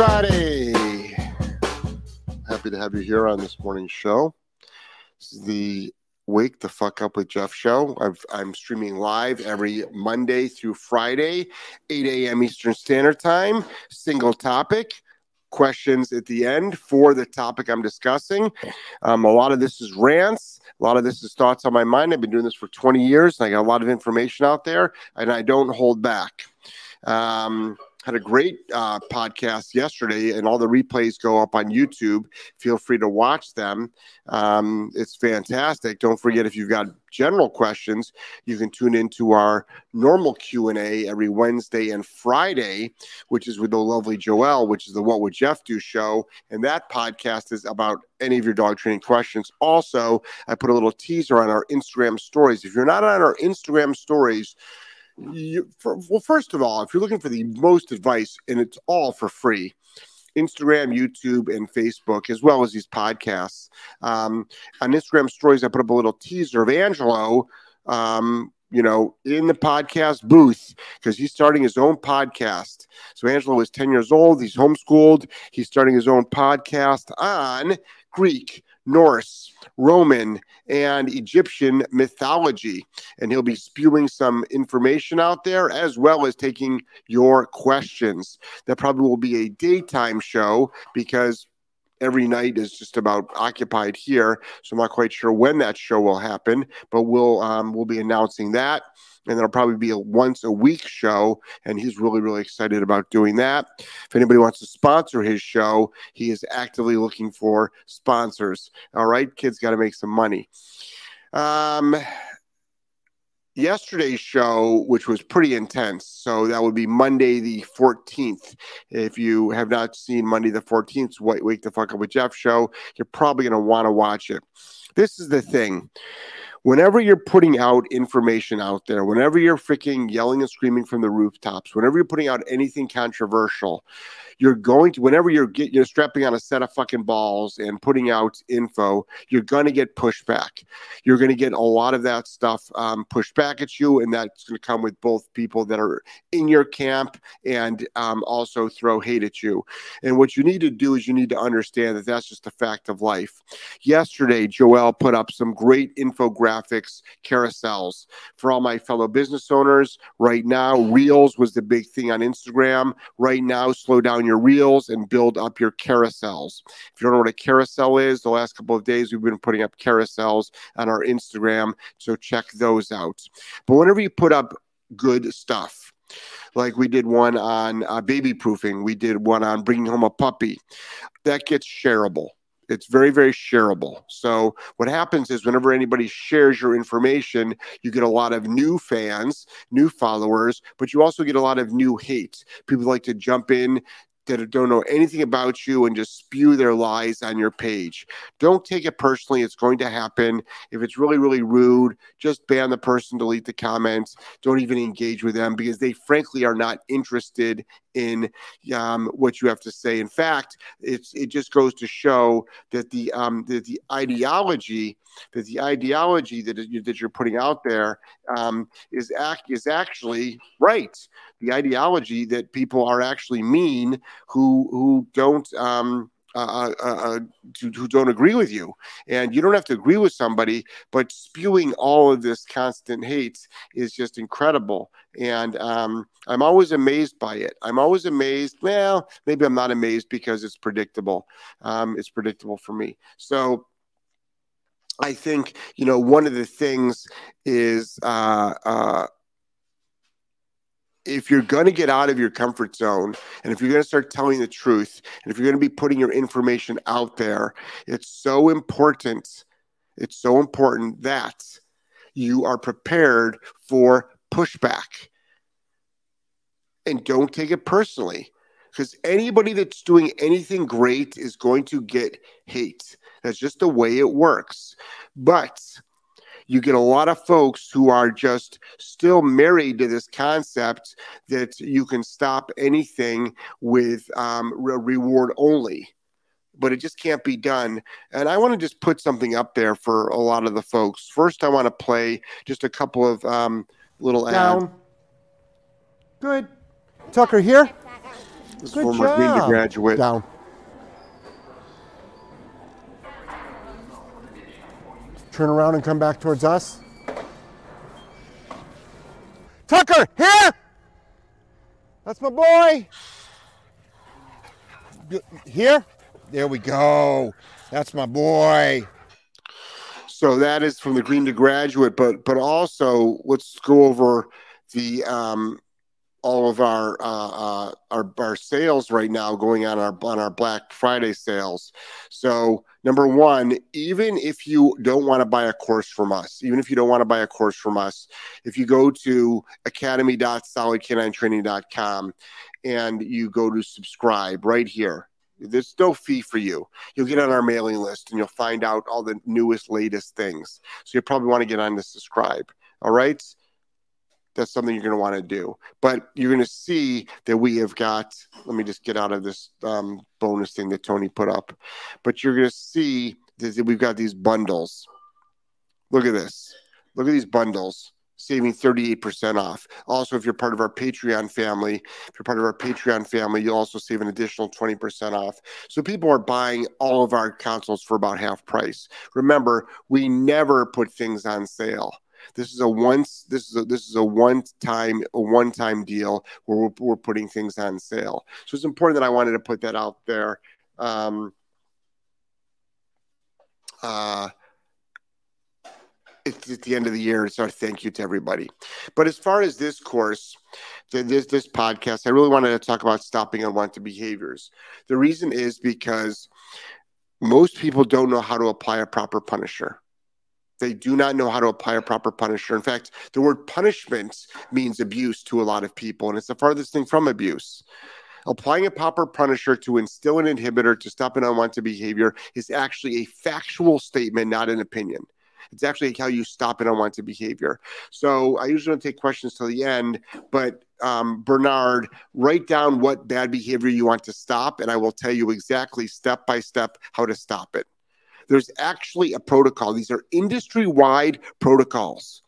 everybody. Happy to have you here on this morning's show. This is the Wake the Fuck Up with Jeff show. I've, I'm streaming live every Monday through Friday, 8 a.m. Eastern Standard Time, single topic. Questions at the end for the topic I'm discussing. Um, a lot of this is rants. A lot of this is thoughts on my mind. I've been doing this for 20 years. I got a lot of information out there, and I don't hold back. Um, had a great uh, podcast yesterday, and all the replays go up on YouTube. Feel free to watch them. Um, it's fantastic. Don't forget if you've got general questions, you can tune into our normal Q and A every Wednesday and Friday, which is with the lovely Joelle, which is the What Would Jeff Do show, and that podcast is about any of your dog training questions. Also, I put a little teaser on our Instagram stories. If you're not on our Instagram stories you, for, well, first of all, if you're looking for the most advice, and it's all for free, Instagram, YouTube, and Facebook, as well as these podcasts. Um, on Instagram stories, I put up a little teaser of Angelo. Um, you know, in the podcast booth because he's starting his own podcast. So Angelo is 10 years old. He's homeschooled. He's starting his own podcast on Greek, Norse, Roman, and Egyptian mythology. And he'll be spewing some information out there as well as taking your questions. That probably will be a daytime show because every night is just about occupied here. So I'm not quite sure when that show will happen, but we'll um, we'll be announcing that and it'll probably be a once a week show. And he's really, really excited about doing that. If anybody wants to sponsor his show, he is actively looking for sponsors. All right, kids got to make some money. Um, yesterday's show, which was pretty intense. So that would be Monday the 14th. If you have not seen Monday the 14th, White Wake the Fuck Up with Jeff show, you're probably going to want to watch it. This is the thing whenever you're putting out information out there, whenever you're freaking yelling and screaming from the rooftops, whenever you're putting out anything controversial, you're going to whenever you're get, you're strapping on a set of fucking balls and putting out info, you're going to get pushback. You're going to get a lot of that stuff um, pushed back at you, and that's going to come with both people that are in your camp and um, also throw hate at you. And what you need to do is you need to understand that that's just a fact of life. Yesterday, Joel put up some great infographics, carousels for all my fellow business owners. Right now, Reels was the big thing on Instagram. Right now, slow down your reels and build up your carousels. If you don't know what a carousel is, the last couple of days we've been putting up carousels on our Instagram, so check those out. But whenever you put up good stuff, like we did one on uh, baby proofing, we did one on bringing home a puppy, that gets shareable it's very very shareable so what happens is whenever anybody shares your information you get a lot of new fans new followers but you also get a lot of new hate people like to jump in that don't know anything about you and just spew their lies on your page. Don't take it personally. It's going to happen. If it's really, really rude, just ban the person, delete the comments. Don't even engage with them because they frankly are not interested in um, what you have to say. In fact, it's it just goes to show that the um, that the ideology that the ideology that that you're putting out there um, is act is actually right. The ideology that people are actually mean who who don't um, uh, uh, uh, who don't agree with you. And you don't have to agree with somebody, but spewing all of this constant hate is just incredible. And um, I'm always amazed by it. I'm always amazed. Well, maybe I'm not amazed because it's predictable. Um, it's predictable for me. So I think, you know, one of the things is, uh, uh, if you're going to get out of your comfort zone and if you're going to start telling the truth and if you're going to be putting your information out there, it's so important. It's so important that you are prepared for pushback. And don't take it personally because anybody that's doing anything great is going to get hate. That's just the way it works. But you get a lot of folks who are just still married to this concept that you can stop anything with um, re- reward only. But it just can't be done. And I want to just put something up there for a lot of the folks. First, I want to play just a couple of um, little Down. Ads. Good. Tucker here. This Good former job. graduate. Down. Turn around and come back towards us. Tucker, here! That's my boy. Here? There we go. That's my boy. So that is from the Green to Graduate, but but also let's go over the um, all of our, uh, uh, our our sales right now going on our on our Black Friday sales. So number one, even if you don't want to buy a course from us, even if you don't want to buy a course from us, if you go to academy.solidk9training.com and you go to subscribe right here, there's no fee for you. You'll get on our mailing list and you'll find out all the newest, latest things. So you probably want to get on to subscribe. All right. That's something you're going to want to do. But you're going to see that we have got, let me just get out of this um, bonus thing that Tony put up. But you're going to see that we've got these bundles. Look at this. Look at these bundles saving 38% off. Also, if you're part of our Patreon family, if you're part of our Patreon family, you'll also save an additional 20% off. So people are buying all of our consoles for about half price. Remember, we never put things on sale. This is a once this is a this is a one time a one time deal where we're, we're putting things on sale. So it's important that I wanted to put that out there. Um, uh, it's at the end of the year. It's our thank you to everybody. But as far as this course, this this podcast, I really wanted to talk about stopping unwanted behaviors. The reason is because most people don't know how to apply a proper punisher. They do not know how to apply a proper punisher. In fact, the word punishment means abuse to a lot of people, and it's the farthest thing from abuse. Applying a proper punisher to instill an inhibitor to stop an unwanted behavior is actually a factual statement, not an opinion. It's actually how you stop an unwanted behavior. So I usually don't take questions till the end, but um, Bernard, write down what bad behavior you want to stop, and I will tell you exactly step by step how to stop it. There's actually a protocol. These are industry wide protocols.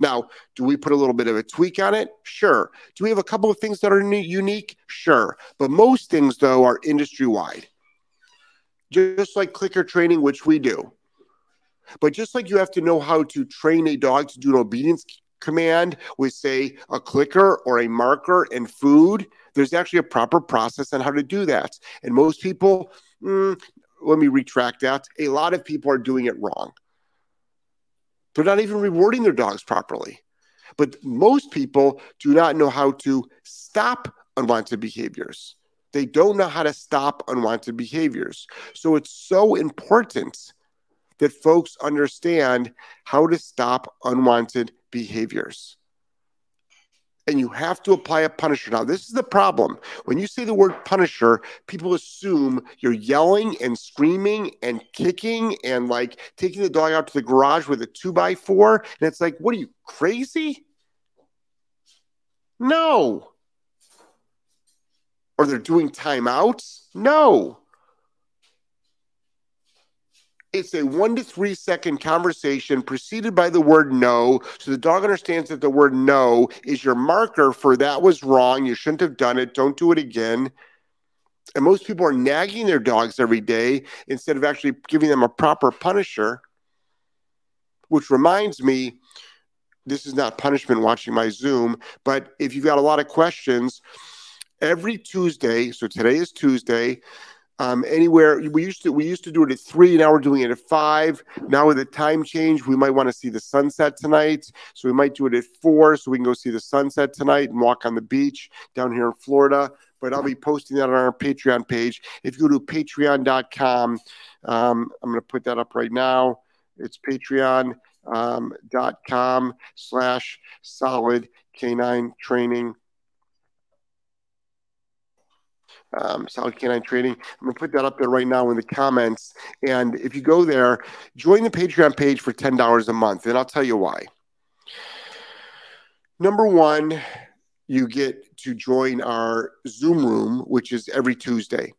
Now, do we put a little bit of a tweak on it? Sure. Do we have a couple of things that are unique? Sure. But most things, though, are industry wide. Just like clicker training, which we do. But just like you have to know how to train a dog to do an obedience command with, say, a clicker or a marker and food, there's actually a proper process on how to do that. And most people, mm, let me retract that. A lot of people are doing it wrong. They're not even rewarding their dogs properly. But most people do not know how to stop unwanted behaviors. They don't know how to stop unwanted behaviors. So it's so important that folks understand how to stop unwanted behaviors. And you have to apply a punisher. Now, this is the problem. When you say the word punisher, people assume you're yelling and screaming and kicking and like taking the dog out to the garage with a two by four. And it's like, what are you, crazy? No. Or they're doing timeouts? No. It's a one to three second conversation preceded by the word no. So the dog understands that the word no is your marker for that was wrong. You shouldn't have done it. Don't do it again. And most people are nagging their dogs every day instead of actually giving them a proper punisher. Which reminds me, this is not punishment watching my Zoom, but if you've got a lot of questions, every Tuesday, so today is Tuesday, um, anywhere we used to we used to do it at three now we're doing it at five. Now with the time change we might want to see the sunset tonight. So we might do it at four so we can go see the sunset tonight and walk on the beach down here in florida. But i'll be posting that on our patreon page. If you go to patreon.com um, i'm going to put that up right now. It's patreon um, slash solid canine training um, Solid Canine Training. I'm going to put that up there right now in the comments. And if you go there, join the Patreon page for $10 a month. And I'll tell you why. Number one, you get to join our Zoom room, which is every Tuesday.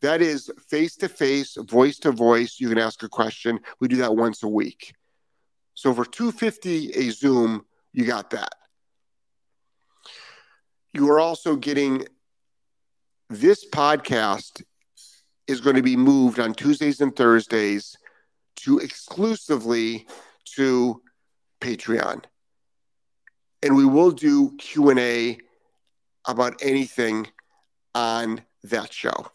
That is face to face, voice to voice. You can ask a question. We do that once a week. So for 250 a Zoom, you got that. You are also getting this podcast is going to be moved on Tuesdays and Thursdays to exclusively to Patreon. And we will do Q&A about anything on that show.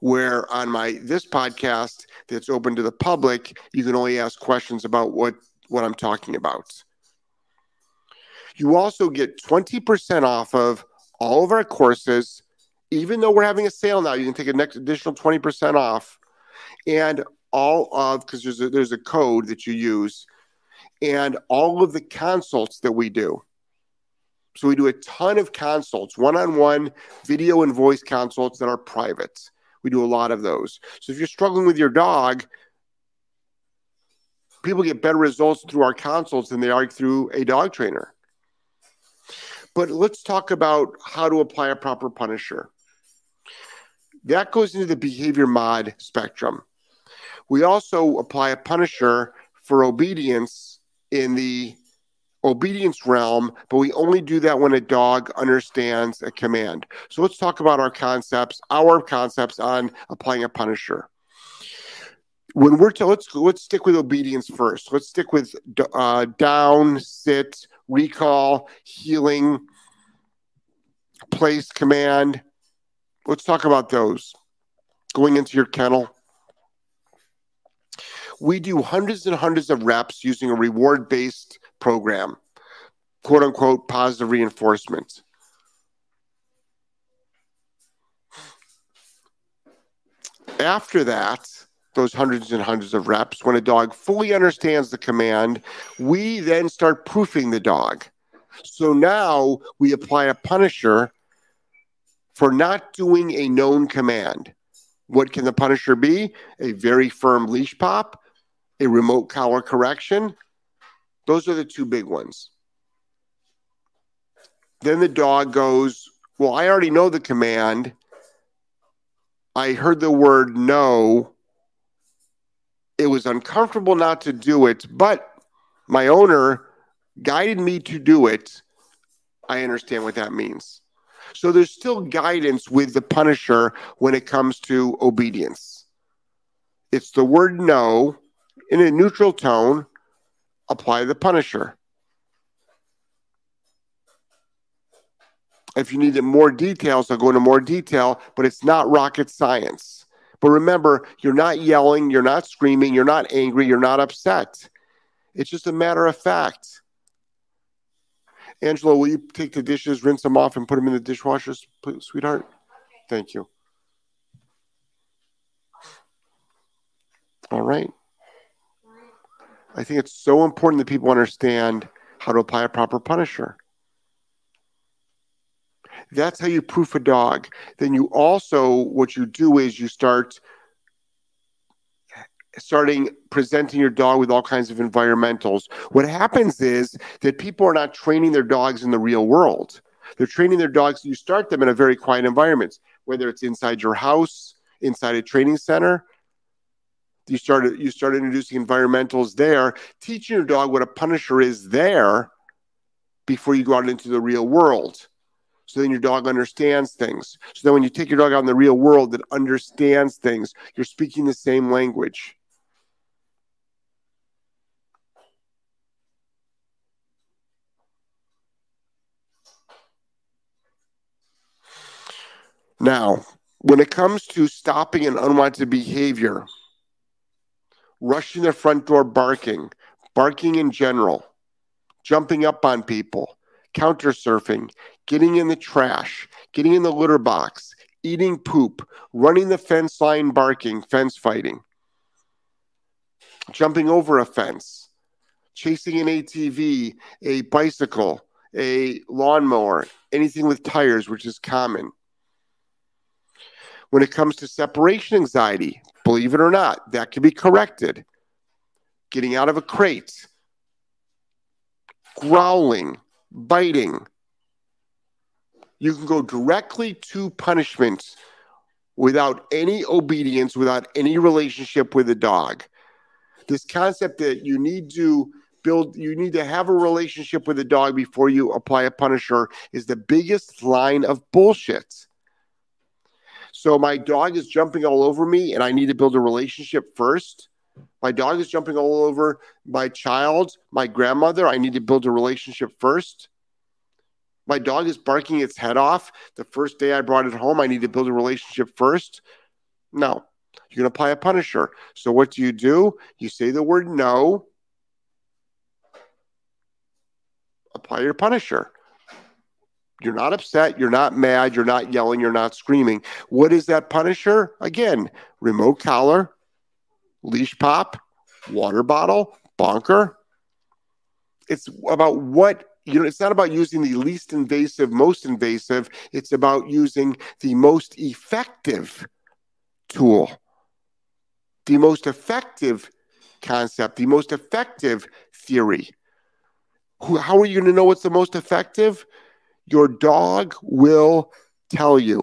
Where on my this podcast that's open to the public, you can only ask questions about what what I'm talking about. You also get 20% off of all of our courses. Even though we're having a sale now, you can take a next additional 20% off. And all of because there's a, there's a code that you use and all of the consults that we do. So we do a ton of consults, one-on-one video and voice consults that are private. We do a lot of those. So if you're struggling with your dog, people get better results through our consults than they are through a dog trainer. But let's talk about how to apply a proper punisher. That goes into the behavior mod spectrum. We also apply a punisher for obedience in the obedience realm, but we only do that when a dog understands a command. So let's talk about our concepts, our concepts on applying a punisher. When we're to, let's let's stick with obedience first. Let's stick with uh, down, sit, recall, heeling, place, command. Let's talk about those. Going into your kennel we do hundreds and hundreds of reps using a reward based program, quote unquote, positive reinforcement. After that, those hundreds and hundreds of reps, when a dog fully understands the command, we then start proofing the dog. So now we apply a punisher for not doing a known command. What can the punisher be? A very firm leash pop, a remote collar correction. Those are the two big ones. Then the dog goes, Well, I already know the command. I heard the word no. It was uncomfortable not to do it, but my owner guided me to do it. I understand what that means. So there's still guidance with the punisher when it comes to obedience. It's the word no in a neutral tone, apply the punisher. If you need more details, I'll go into more detail, but it's not rocket science. But remember, you're not yelling, you're not screaming, you're not angry, you're not upset. It's just a matter of fact. Angelo, will you take the dishes, rinse them off, and put them in the dishwasher, sweetheart? Thank you. All right. I think it's so important that people understand how to apply a proper punisher. That's how you proof a dog. Then you also, what you do is you start starting presenting your dog with all kinds of environmentals. What happens is that people are not training their dogs in the real world. They're training their dogs. You start them in a very quiet environment, whether it's inside your house, inside a training center, you started you start introducing environmentals there, teaching your dog what a punisher is there before you go out into the real world. So then your dog understands things. So then when you take your dog out in the real world that understands things, you're speaking the same language. Now, when it comes to stopping an unwanted behavior, rushing the front door barking, barking in general, jumping up on people, counter surfing, getting in the trash, getting in the litter box, eating poop, running the fence line barking, fence fighting, jumping over a fence, chasing an ATV, a bicycle, a lawnmower, anything with tires, which is common. When it comes to separation anxiety, Believe it or not, that can be corrected. Getting out of a crate, growling, biting. You can go directly to punishment without any obedience, without any relationship with the dog. This concept that you need to build, you need to have a relationship with the dog before you apply a punisher is the biggest line of bullshit. So my dog is jumping all over me and I need to build a relationship first. My dog is jumping all over my child, my grandmother. I need to build a relationship first. My dog is barking its head off. The first day I brought it home, I need to build a relationship first. No, you're going to apply a punisher. So what do you do? You say the word no, apply your punisher. You're not upset. You're not mad. You're not yelling. You're not screaming. What is that punisher? Again, remote collar, leash pop, water bottle, bonker. It's about what, you know, it's not about using the least invasive, most invasive. It's about using the most effective tool, the most effective concept, the most effective theory. How are you going to know what's the most effective? Your dog will tell you.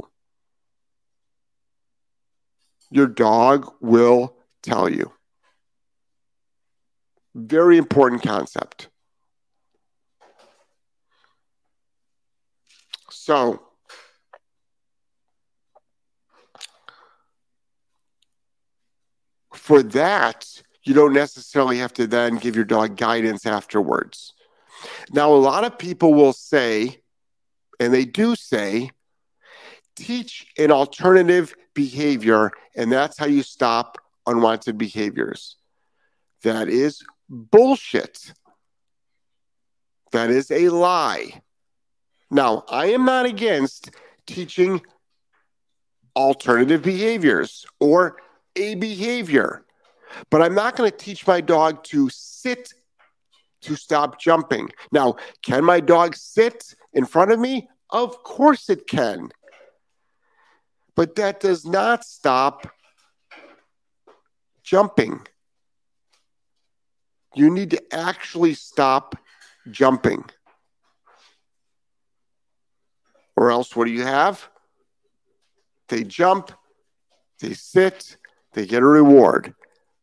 Your dog will tell you. Very important concept. So, for that, you don't necessarily have to then give your dog guidance afterwards. Now, a lot of people will say, and they do say, teach an alternative behavior, and that's how you stop unwanted behaviors. That is bullshit. That is a lie. Now, I am not against teaching alternative behaviors or a behavior, but I'm not going to teach my dog to sit to stop jumping. Now, can my dog sit in front of me? Of course it can. But that does not stop jumping. You need to actually stop jumping. Or else, what do you have? They jump, they sit, they get a reward.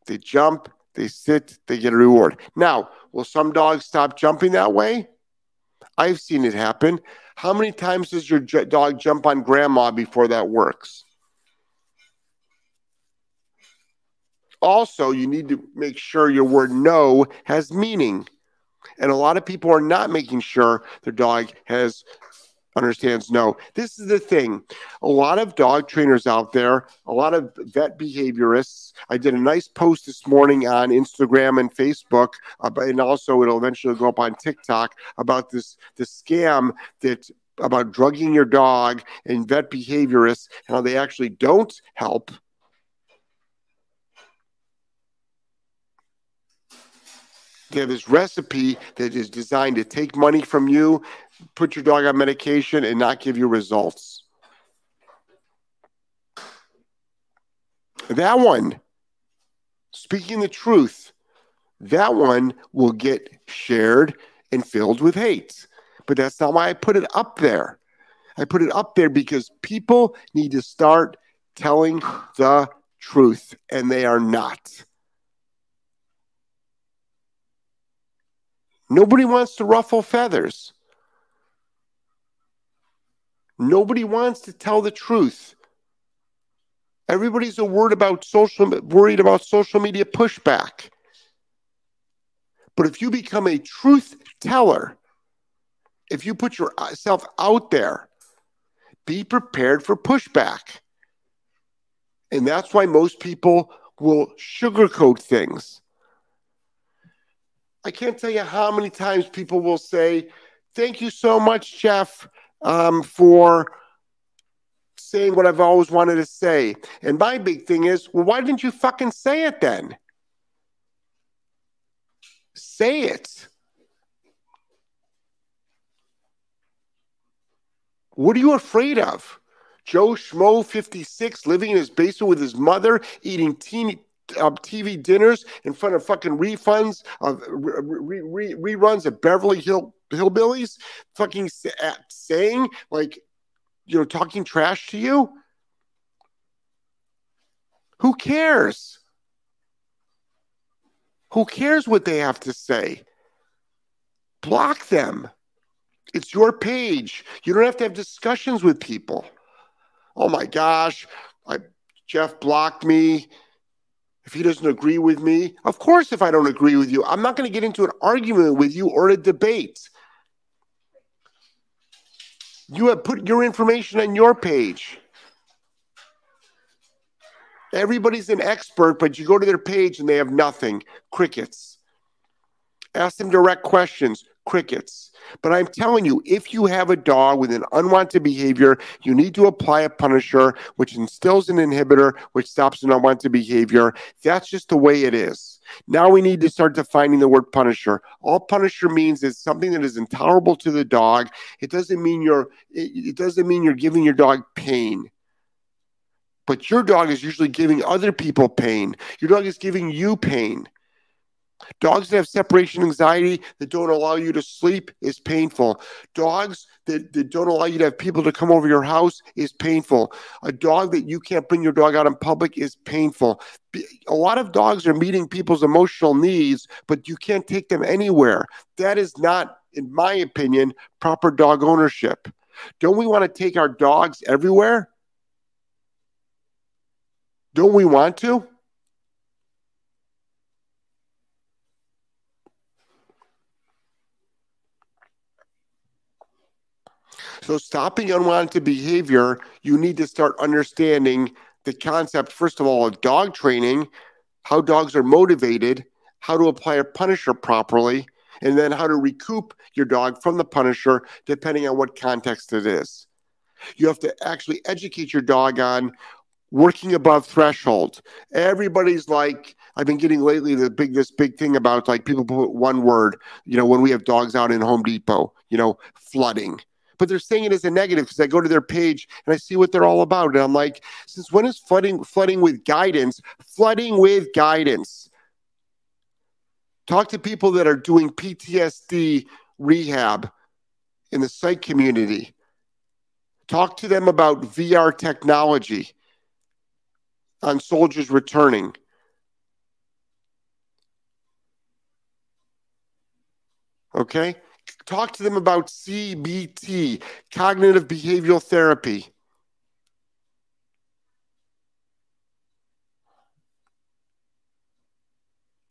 They jump, they sit, they get a reward. Now, will some dogs stop jumping that way? I've seen it happen. How many times does your j- dog jump on grandma before that works? Also, you need to make sure your word no has meaning. And a lot of people are not making sure their dog has understands no. This is the thing. A lot of dog trainers out there, a lot of vet behaviorists. I did a nice post this morning on Instagram and Facebook, uh, and also it'll eventually go up on TikTok about this the scam that about drugging your dog and vet behaviorists and how they actually don't help. They have this recipe that is designed to take money from you put your dog on medication and not give you results. That one, speaking the truth, that one will get shared and filled with hate. But that's not why I put it up there. I put it up there because people need to start telling the truth, and they are not. Nobody wants to ruffle feathers. Nobody wants to tell the truth. Everybody's a word about social worried about social media pushback. But if you become a truth teller, if you put yourself out there, be prepared for pushback. And that's why most people will sugarcoat things. I can't tell you how many times people will say, Thank you so much, Jeff um, for saying what I've always wanted to say. And my big thing is, well, why didn't you fucking say it then? Say it. What are you afraid of? Joe Schmo, 56, living in his basement with his mother, eating teeny, uh, TV dinners in front of fucking refunds of re- re- reruns of Beverly Hill hillbillies fucking saying like you know talking trash to you? Who cares? Who cares what they have to say? Block them. It's your page. You don't have to have discussions with people. Oh my gosh, I, Jeff blocked me. If he doesn't agree with me, of course, if I don't agree with you, I'm not going to get into an argument with you or a debate. You have put your information on your page. Everybody's an expert, but you go to their page and they have nothing. Crickets. Ask them direct questions. Crickets. But I'm telling you, if you have a dog with an unwanted behavior, you need to apply a punisher, which instills an inhibitor, which stops an unwanted behavior. That's just the way it is. Now we need to start defining the word punisher. All punisher means is something that is intolerable to the dog. It doesn't mean you're it, doesn't mean you're giving your dog pain. But your dog is usually giving other people pain. Your dog is giving you pain. Dogs that have separation anxiety that don't allow you to sleep is painful. Dogs that, that don't allow you to have people to come over your house is painful. A dog that you can't bring your dog out in public is painful. A lot of dogs are meeting people's emotional needs, but you can't take them anywhere. That is not, in my opinion, proper dog ownership. Don't we want to take our dogs everywhere? Don't we want to? So, stopping unwanted behavior, you need to start understanding the concept, first of all, of dog training, how dogs are motivated, how to apply a punisher properly, and then how to recoup your dog from the punisher, depending on what context it is. You have to actually educate your dog on working above threshold. Everybody's like, I've been getting lately the big this big thing about like people put one word, you know, when we have dogs out in Home Depot, you know, flooding but they're saying it as a negative because I go to their page and I see what they're all about. And I'm like, since when is flooding flooding with guidance? Flooding with guidance. Talk to people that are doing PTSD rehab in the psych community. Talk to them about VR technology on soldiers returning. Okay? Talk to them about CBT, cognitive behavioral therapy.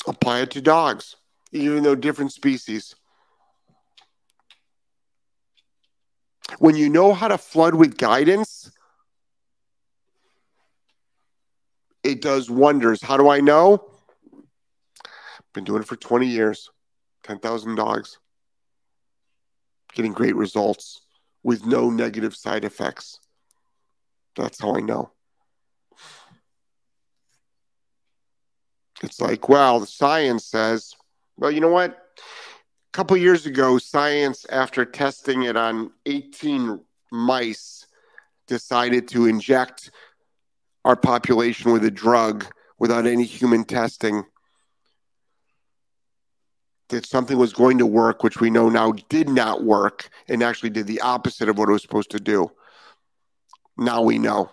Apply it to dogs, even though different species. When you know how to flood with guidance, it does wonders. How do I know? Been doing it for 20 years, 10,000 dogs getting great results with no negative side effects. That's how I know. It's like, well, the science says, well, you know what? A couple years ago, science, after testing it on 18 mice, decided to inject our population with a drug without any human testing that something was going to work, which we know now did not work and actually did the opposite of what it was supposed to do. Now we know.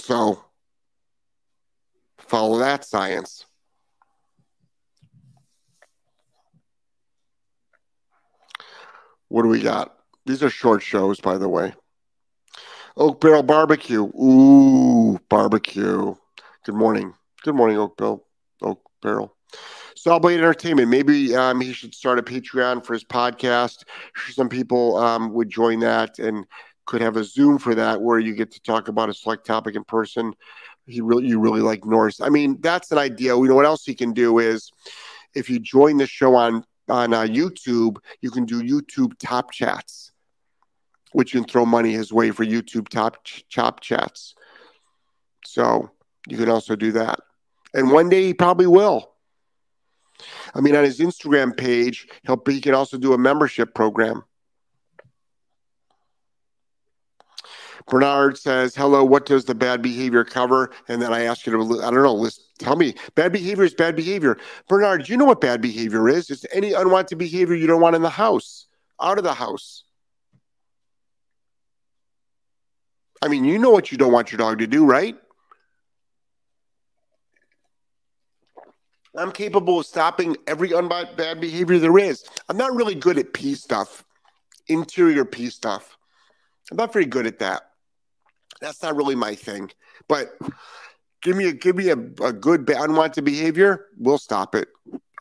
So follow that science. What do we got? These are short shows, by the way. Oak Barrel Barbecue. Ooh, barbecue. Good morning. Good morning, Oak Barrel. Oak Barrel. Sawblade Entertainment. Maybe um, he should start a Patreon for his podcast. Some people um, would join that and could have a Zoom for that, where you get to talk about a select topic in person. He really, you really like Norse. I mean, that's an idea. You know what else he can do is, if you join the show on on uh, YouTube, you can do YouTube top chats, which you can throw money his way for YouTube top ch- chop chats. So you can also do that. And one day he probably will. I mean, on his Instagram page, he'll he can also do a membership program. Bernard says, "Hello, what does the bad behavior cover?" And then I ask you to, I don't know, list, tell me. Bad behavior is bad behavior. Bernard, you know what bad behavior is? It's any unwanted behavior you don't want in the house, out of the house. I mean, you know what you don't want your dog to do, right? I'm capable of stopping every unbad bad behavior there is. I'm not really good at P stuff interior piece stuff. I'm not very good at that. That's not really my thing. But give me a give me a, a good unwanted behavior, we'll stop it.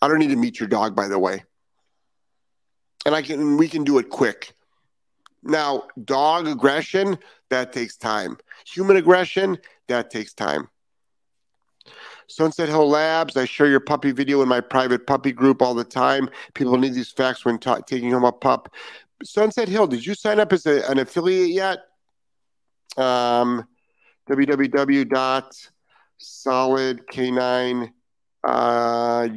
I don't need to meet your dog, by the way. And I can we can do it quick. Now, dog aggression, that takes time. Human aggression, that takes time. Sunset Hill Labs, I share your puppy video in my private puppy group all the time. People need these facts when ta- taking home a pup. Sunset Hill, did you sign up as a, an affiliate yet? Um, www.solidk9 uh,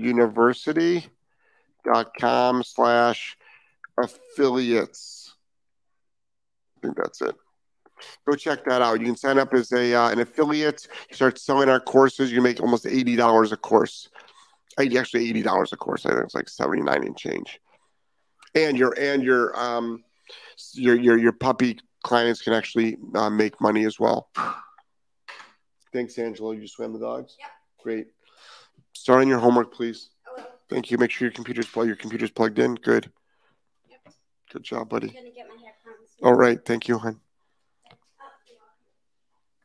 slash affiliates. I think that's it go check that out. You can sign up as a uh, an affiliate. You start selling our courses. You make almost eighty dollars a course. Actually, eighty dollars a course. I think it's like seventy nine and change. And your and your um your your your puppy clients can actually uh, make money as well. Thanks, Angelo. You swam the dogs. Yep. Great. Start on your homework, please. Thank you. Make sure your computer's plug your computer's plugged in. Good. Yep. Good job, buddy. I'm gonna get my hair. All right. Thank you, hon.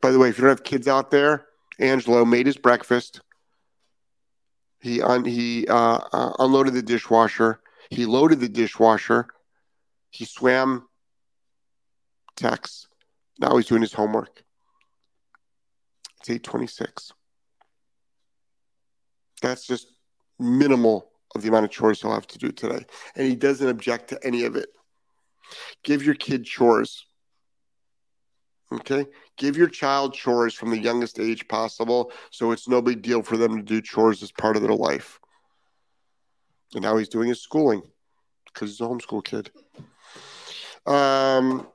By the way, if you don't have kids out there, Angelo made his breakfast. He un, he uh, uh, unloaded the dishwasher. He loaded the dishwasher. He swam Tex. Now he's doing his homework. It's eight twenty six. That's just minimal of the amount of chores he'll have to do today, and he doesn't object to any of it. Give your kid chores. Okay. Give your child chores from the youngest age possible so it's no big deal for them to do chores as part of their life. And now he's doing his schooling because he's a homeschool kid. Um,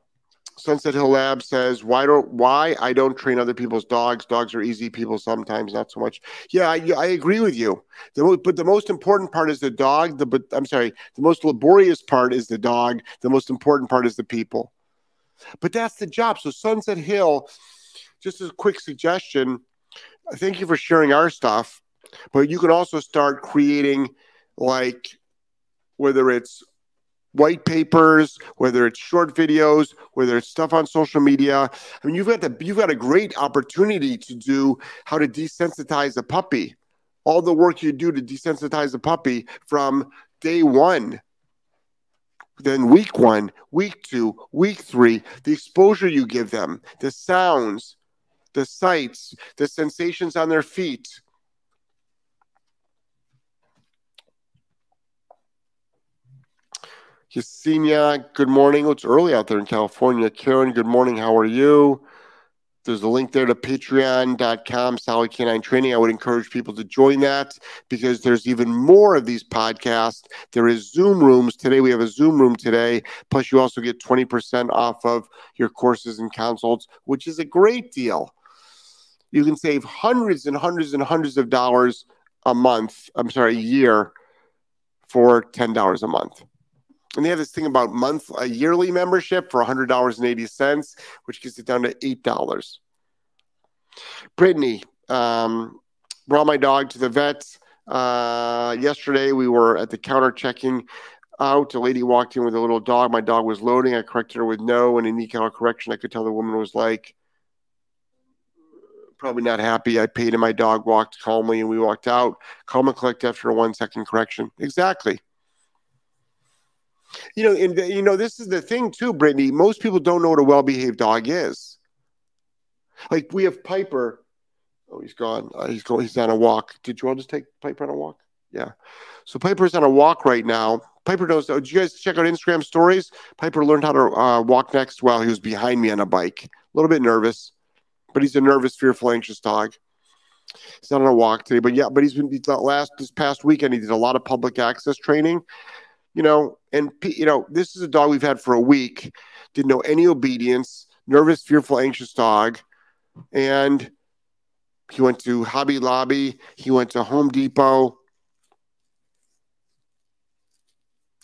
Sunset Hill Lab says, "Why don't why I don't train other people's dogs? Dogs are easy. People sometimes not so much. Yeah, I, I agree with you. The, but the most important part is the dog. The but I'm sorry, the most laborious part is the dog. The most important part is the people. But that's the job. So Sunset Hill, just as a quick suggestion, thank you for sharing our stuff. But you can also start creating like whether it's white papers, whether it's short videos, whether it's stuff on social media. I mean, you've got the you've got a great opportunity to do how to desensitize a puppy. All the work you do to desensitize a puppy from day one then week one, week two, week three, the exposure you give them, the sounds, the sights, the sensations on their feet. Yesenia, good morning. It's early out there in California. Karen, good morning. How are you? There's a link there to patreon.com, solid canine training. I would encourage people to join that because there's even more of these podcasts. There is Zoom rooms. Today we have a Zoom room today. Plus, you also get 20% off of your courses and consults, which is a great deal. You can save hundreds and hundreds and hundreds of dollars a month. I'm sorry, a year for $10 a month. And they have this thing about month a yearly membership for $100.80, which gets it down to $8. Brittany, um, brought my dog to the vet. Uh, yesterday, we were at the counter checking out. A lady walked in with a little dog. My dog was loading. I corrected her with no. And in counter correction, I could tell the woman was like, probably not happy. I paid and my dog walked calmly and we walked out. Calm and collect after a one second correction. Exactly. You know, and you know, this is the thing too, Brittany. Most people don't know what a well-behaved dog is. Like we have Piper. Oh, he's gone. Uh, he's going. He's on a walk. Did you all just take Piper on a walk? Yeah. So Piper's on a walk right now. Piper knows. Oh, did you guys check out Instagram stories? Piper learned how to uh, walk next while he was behind me on a bike. A little bit nervous, but he's a nervous, fearful, anxious dog. He's not on a walk today, but yeah, but he's been he's last this past weekend. He did a lot of public access training, you know, and you know, this is a dog we've had for a week. Didn't know any obedience, nervous, fearful, anxious dog, and he went to Hobby Lobby. He went to Home Depot.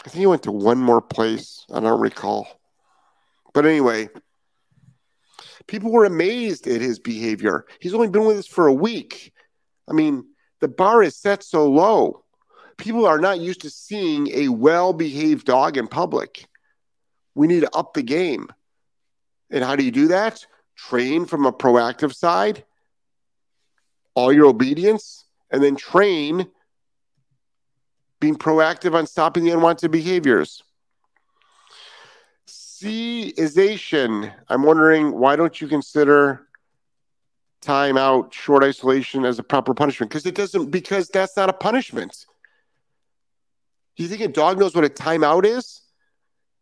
I think he went to one more place. I don't recall. But anyway, people were amazed at his behavior. He's only been with us for a week. I mean, the bar is set so low. People are not used to seeing a well behaved dog in public. We need to up the game. And how do you do that? Train from a proactive side, all your obedience, and then train being proactive on stopping the unwanted behaviors. Cization. I'm wondering why don't you consider time out, short isolation as a proper punishment? Because it doesn't, because that's not a punishment. Do you think a dog knows what a timeout is?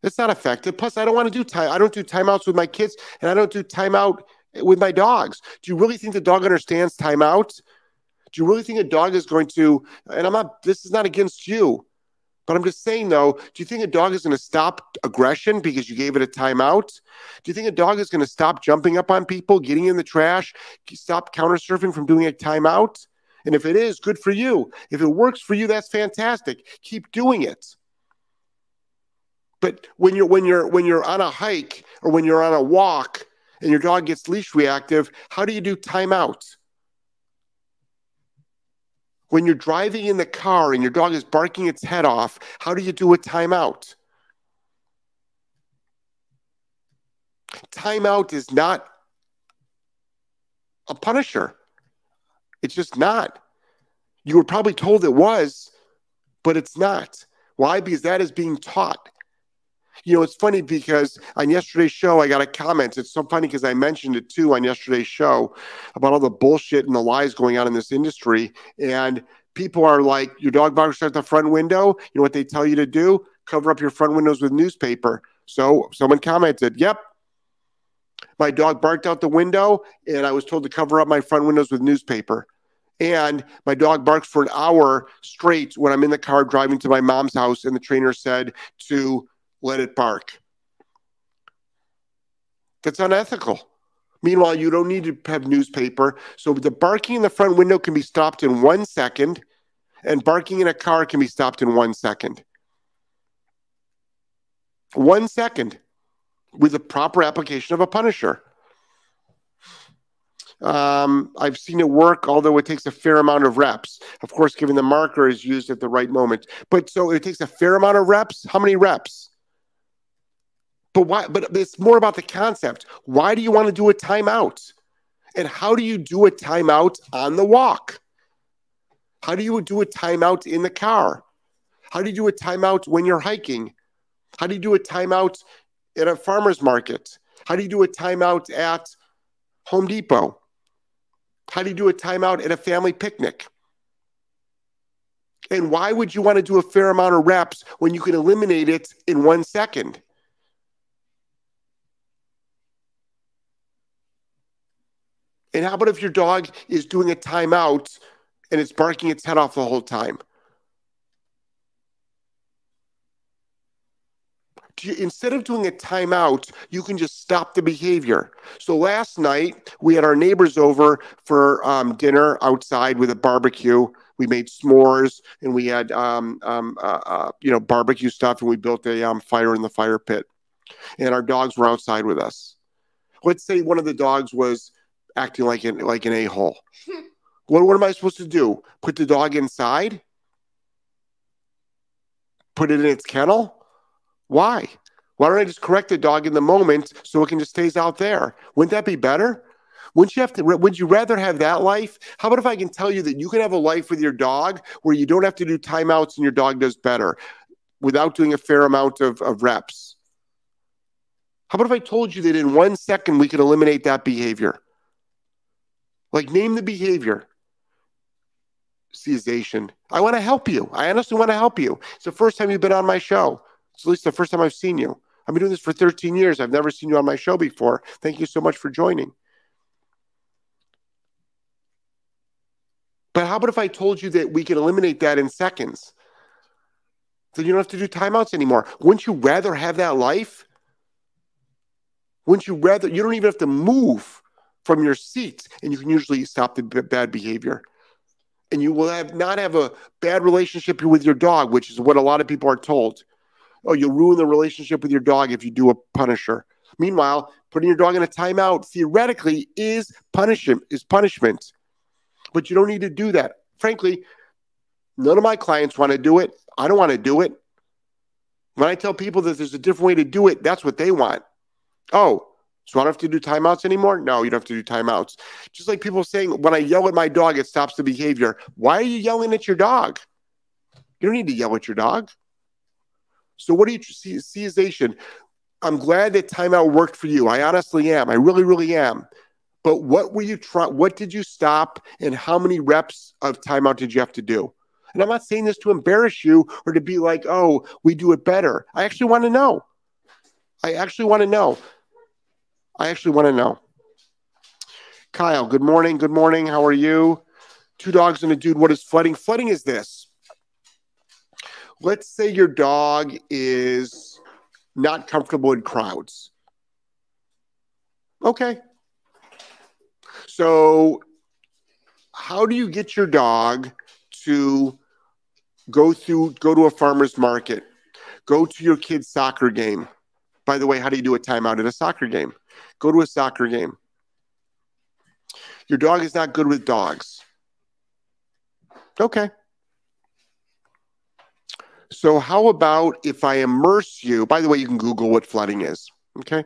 It's not effective. Plus, I don't want to do time. I don't do timeouts with my kids, and I don't do timeout with my dogs. Do you really think the dog understands timeout? Do you really think a dog is going to? And I'm not. This is not against you, but I'm just saying though. Do you think a dog is going to stop aggression because you gave it a timeout? Do you think a dog is going to stop jumping up on people, getting in the trash, stop counter surfing from doing a timeout? And if it is, good for you. If it works for you, that's fantastic. Keep doing it. But when you're when you're when you're on a hike or when you're on a walk and your dog gets leash reactive, how do you do timeout? When you're driving in the car and your dog is barking its head off, how do you do a timeout? Timeout is not a punisher. It's just not. You were probably told it was, but it's not. Why? Because that is being taught. You know, it's funny because on yesterday's show, I got a comment. It's so funny because I mentioned it too on yesterday's show about all the bullshit and the lies going on in this industry. And people are like, your dog barks at the front window. You know what they tell you to do? Cover up your front windows with newspaper. So someone commented, yep. My dog barked out the window, and I was told to cover up my front windows with newspaper. And my dog barks for an hour straight when I'm in the car driving to my mom's house, and the trainer said to let it bark. That's unethical. Meanwhile, you don't need to have newspaper. So the barking in the front window can be stopped in one second, and barking in a car can be stopped in one second. One second with the proper application of a punisher. Um, I've seen it work, although it takes a fair amount of reps. Of course, given the marker is used at the right moment. But so it takes a fair amount of reps. How many reps? But why? But it's more about the concept. Why do you want to do a timeout? And how do you do a timeout on the walk? How do you do a timeout in the car? How do you do a timeout when you're hiking? How do you do a timeout at a farmer's market? How do you do a timeout at Home Depot? How do you do a timeout at a family picnic? And why would you want to do a fair amount of reps when you can eliminate it in one second? And how about if your dog is doing a timeout and it's barking its head off the whole time? You, instead of doing a timeout, you can just stop the behavior. So last night we had our neighbors over for um, dinner outside with a barbecue. We made s'mores and we had um, um, uh, uh, you know barbecue stuff, and we built a um, fire in the fire pit. And our dogs were outside with us. Let's say one of the dogs was acting like an like an a hole. what what am I supposed to do? Put the dog inside? Put it in its kennel? Why? Why don't I just correct the dog in the moment so it can just stays out there? Wouldn't that be better? Wouldn't you have to? Would you rather have that life? How about if I can tell you that you can have a life with your dog where you don't have to do timeouts and your dog does better without doing a fair amount of, of reps? How about if I told you that in one second we could eliminate that behavior? Like, name the behavior. Cization. I want to help you. I honestly want to help you. It's the first time you've been on my show. It's at least the first time I've seen you. I've been doing this for 13 years. I've never seen you on my show before. Thank you so much for joining. But how about if I told you that we could eliminate that in seconds? Then you don't have to do timeouts anymore. Wouldn't you rather have that life? Wouldn't you rather? You don't even have to move from your seat, and you can usually stop the bad behavior. And you will have not have a bad relationship with your dog, which is what a lot of people are told. Oh, you'll ruin the relationship with your dog if you do a punisher. Meanwhile, putting your dog in a timeout theoretically is punishment is punishment. But you don't need to do that. Frankly, none of my clients want to do it. I don't want to do it. When I tell people that there's a different way to do it, that's what they want. Oh, so I don't have to do timeouts anymore? No, you don't have to do timeouts. Just like people saying, when I yell at my dog, it stops the behavior. Why are you yelling at your dog? You don't need to yell at your dog. So what do you see? Seization. I'm glad that timeout worked for you. I honestly am. I really, really am. But what were you trying? What did you stop? And how many reps of timeout did you have to do? And I'm not saying this to embarrass you or to be like, oh, we do it better. I actually want to know. I actually want to know. I actually want to know. Kyle, good morning. Good morning. How are you? Two dogs and a dude. What is flooding? Flooding is this. Let's say your dog is not comfortable in crowds. Okay. So, how do you get your dog to go through, go to a farmer's market, go to your kid's soccer game? By the way, how do you do a timeout at a soccer game? Go to a soccer game. Your dog is not good with dogs. Okay. So, how about if I immerse you? By the way, you can Google what flooding is. Okay.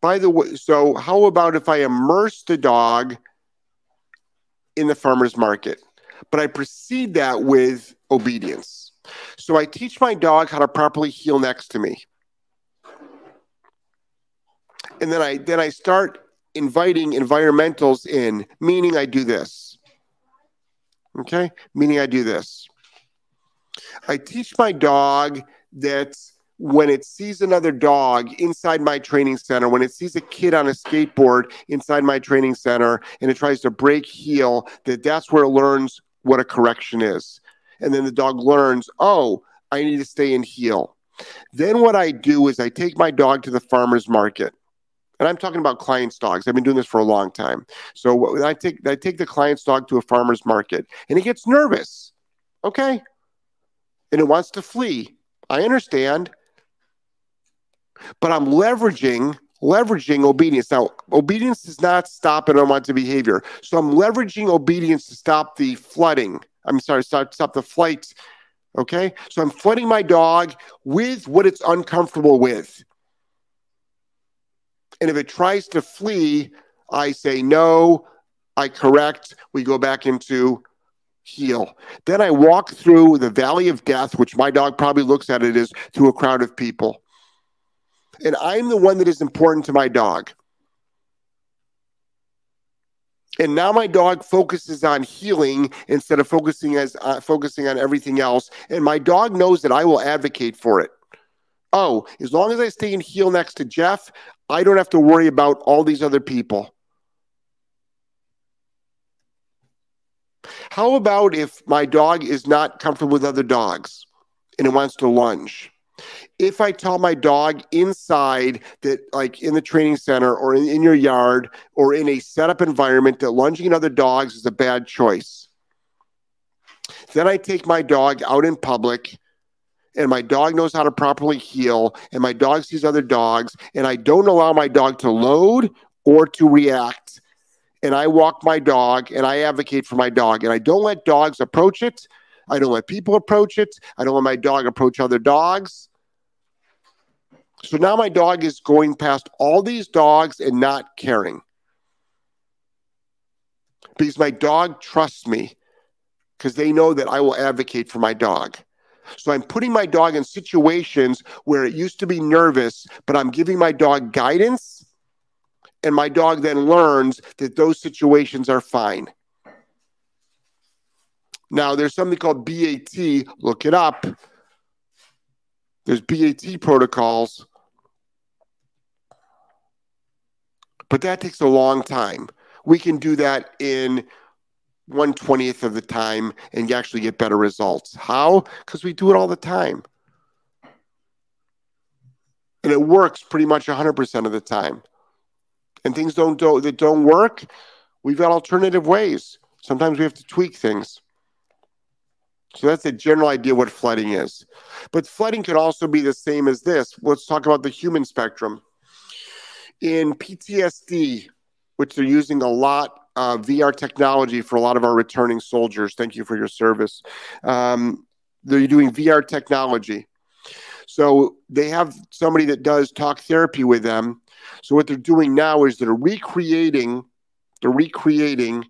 By the way, so how about if I immerse the dog in the farmer's market, but I precede that with obedience? So, I teach my dog how to properly heel next to me. And then I then I start inviting environmentals in, meaning I do this. Okay? Meaning I do this. I teach my dog that when it sees another dog inside my training center, when it sees a kid on a skateboard inside my training center and it tries to break heel, that that's where it learns what a correction is. And then the dog learns, oh, I need to stay in heel. Then what I do is I take my dog to the farmer's market. And I'm talking about clients' dogs. I've been doing this for a long time. So I take I take the client's dog to a farmer's market and he gets nervous. Okay and it wants to flee. I understand. But I'm leveraging leveraging obedience. Now, obedience does not stop an unwanted behavior. So I'm leveraging obedience to stop the flooding. I'm sorry, stop, stop the flight. Okay. So I'm flooding my dog with what it's uncomfortable with. And if it tries to flee, I say no, I correct, we go back into heel. Then I walk through the valley of death, which my dog probably looks at it as through a crowd of people. And I'm the one that is important to my dog. And now my dog focuses on heeling instead of focusing as uh, focusing on everything else. And my dog knows that I will advocate for it. Oh, as long as I stay in heel next to Jeff, I don't have to worry about all these other people. How about if my dog is not comfortable with other dogs and it wants to lunge? If I tell my dog inside that, like in the training center or in, in your yard or in a setup environment, that lunging at other dogs is a bad choice, then I take my dog out in public and my dog knows how to properly heel and my dog sees other dogs and I don't allow my dog to load or to react and I walk my dog and I advocate for my dog and I don't let dogs approach it. I don't let people approach it. I don't let my dog approach other dogs. So now my dog is going past all these dogs and not caring. Because my dog trusts me because they know that I will advocate for my dog. So I'm putting my dog in situations where it used to be nervous, but I'm giving my dog guidance and my dog then learns that those situations are fine. Now, there's something called BAT. Look it up. There's BAT protocols. But that takes a long time. We can do that in 120th of the time and you actually get better results. How? Because we do it all the time. And it works pretty much 100% of the time and things don't do, that don't work, we've got alternative ways. Sometimes we have to tweak things. So that's a general idea what flooding is. But flooding could also be the same as this. Let's talk about the human spectrum. In PTSD, which they're using a lot uh, VR technology for a lot of our returning soldiers. Thank you for your service. Um, they're doing VR technology. So they have somebody that does talk therapy with them. So what they're doing now is they're recreating, they're recreating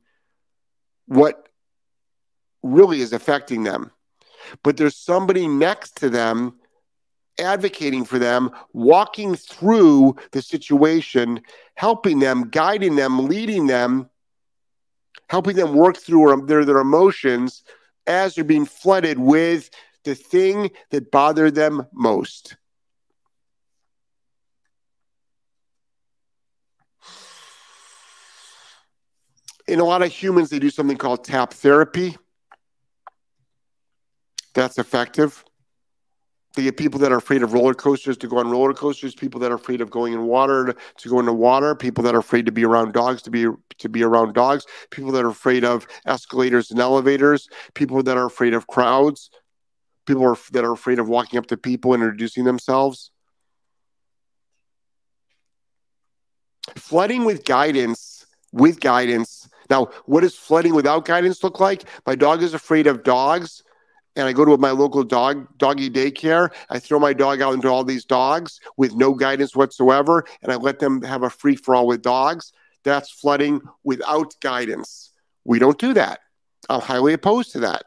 what really is affecting them. But there's somebody next to them advocating for them, walking through the situation, helping them, guiding them, leading them, helping them work through their, their emotions as they're being flooded with the thing that bothered them most. In a lot of humans, they do something called tap therapy. That's effective. They get people that are afraid of roller coasters to go on roller coasters, people that are afraid of going in water to go into water, people that are afraid to be around dogs to be to be around dogs, people that are afraid of escalators and elevators, people that are afraid of crowds, people are, that are afraid of walking up to people and introducing themselves. Flooding with guidance, with guidance. Now, what does flooding without guidance look like? My dog is afraid of dogs and I go to my local dog doggy daycare. I throw my dog out into all these dogs with no guidance whatsoever, and I let them have a free for all with dogs. That's flooding without guidance. We don't do that. I'm highly opposed to that.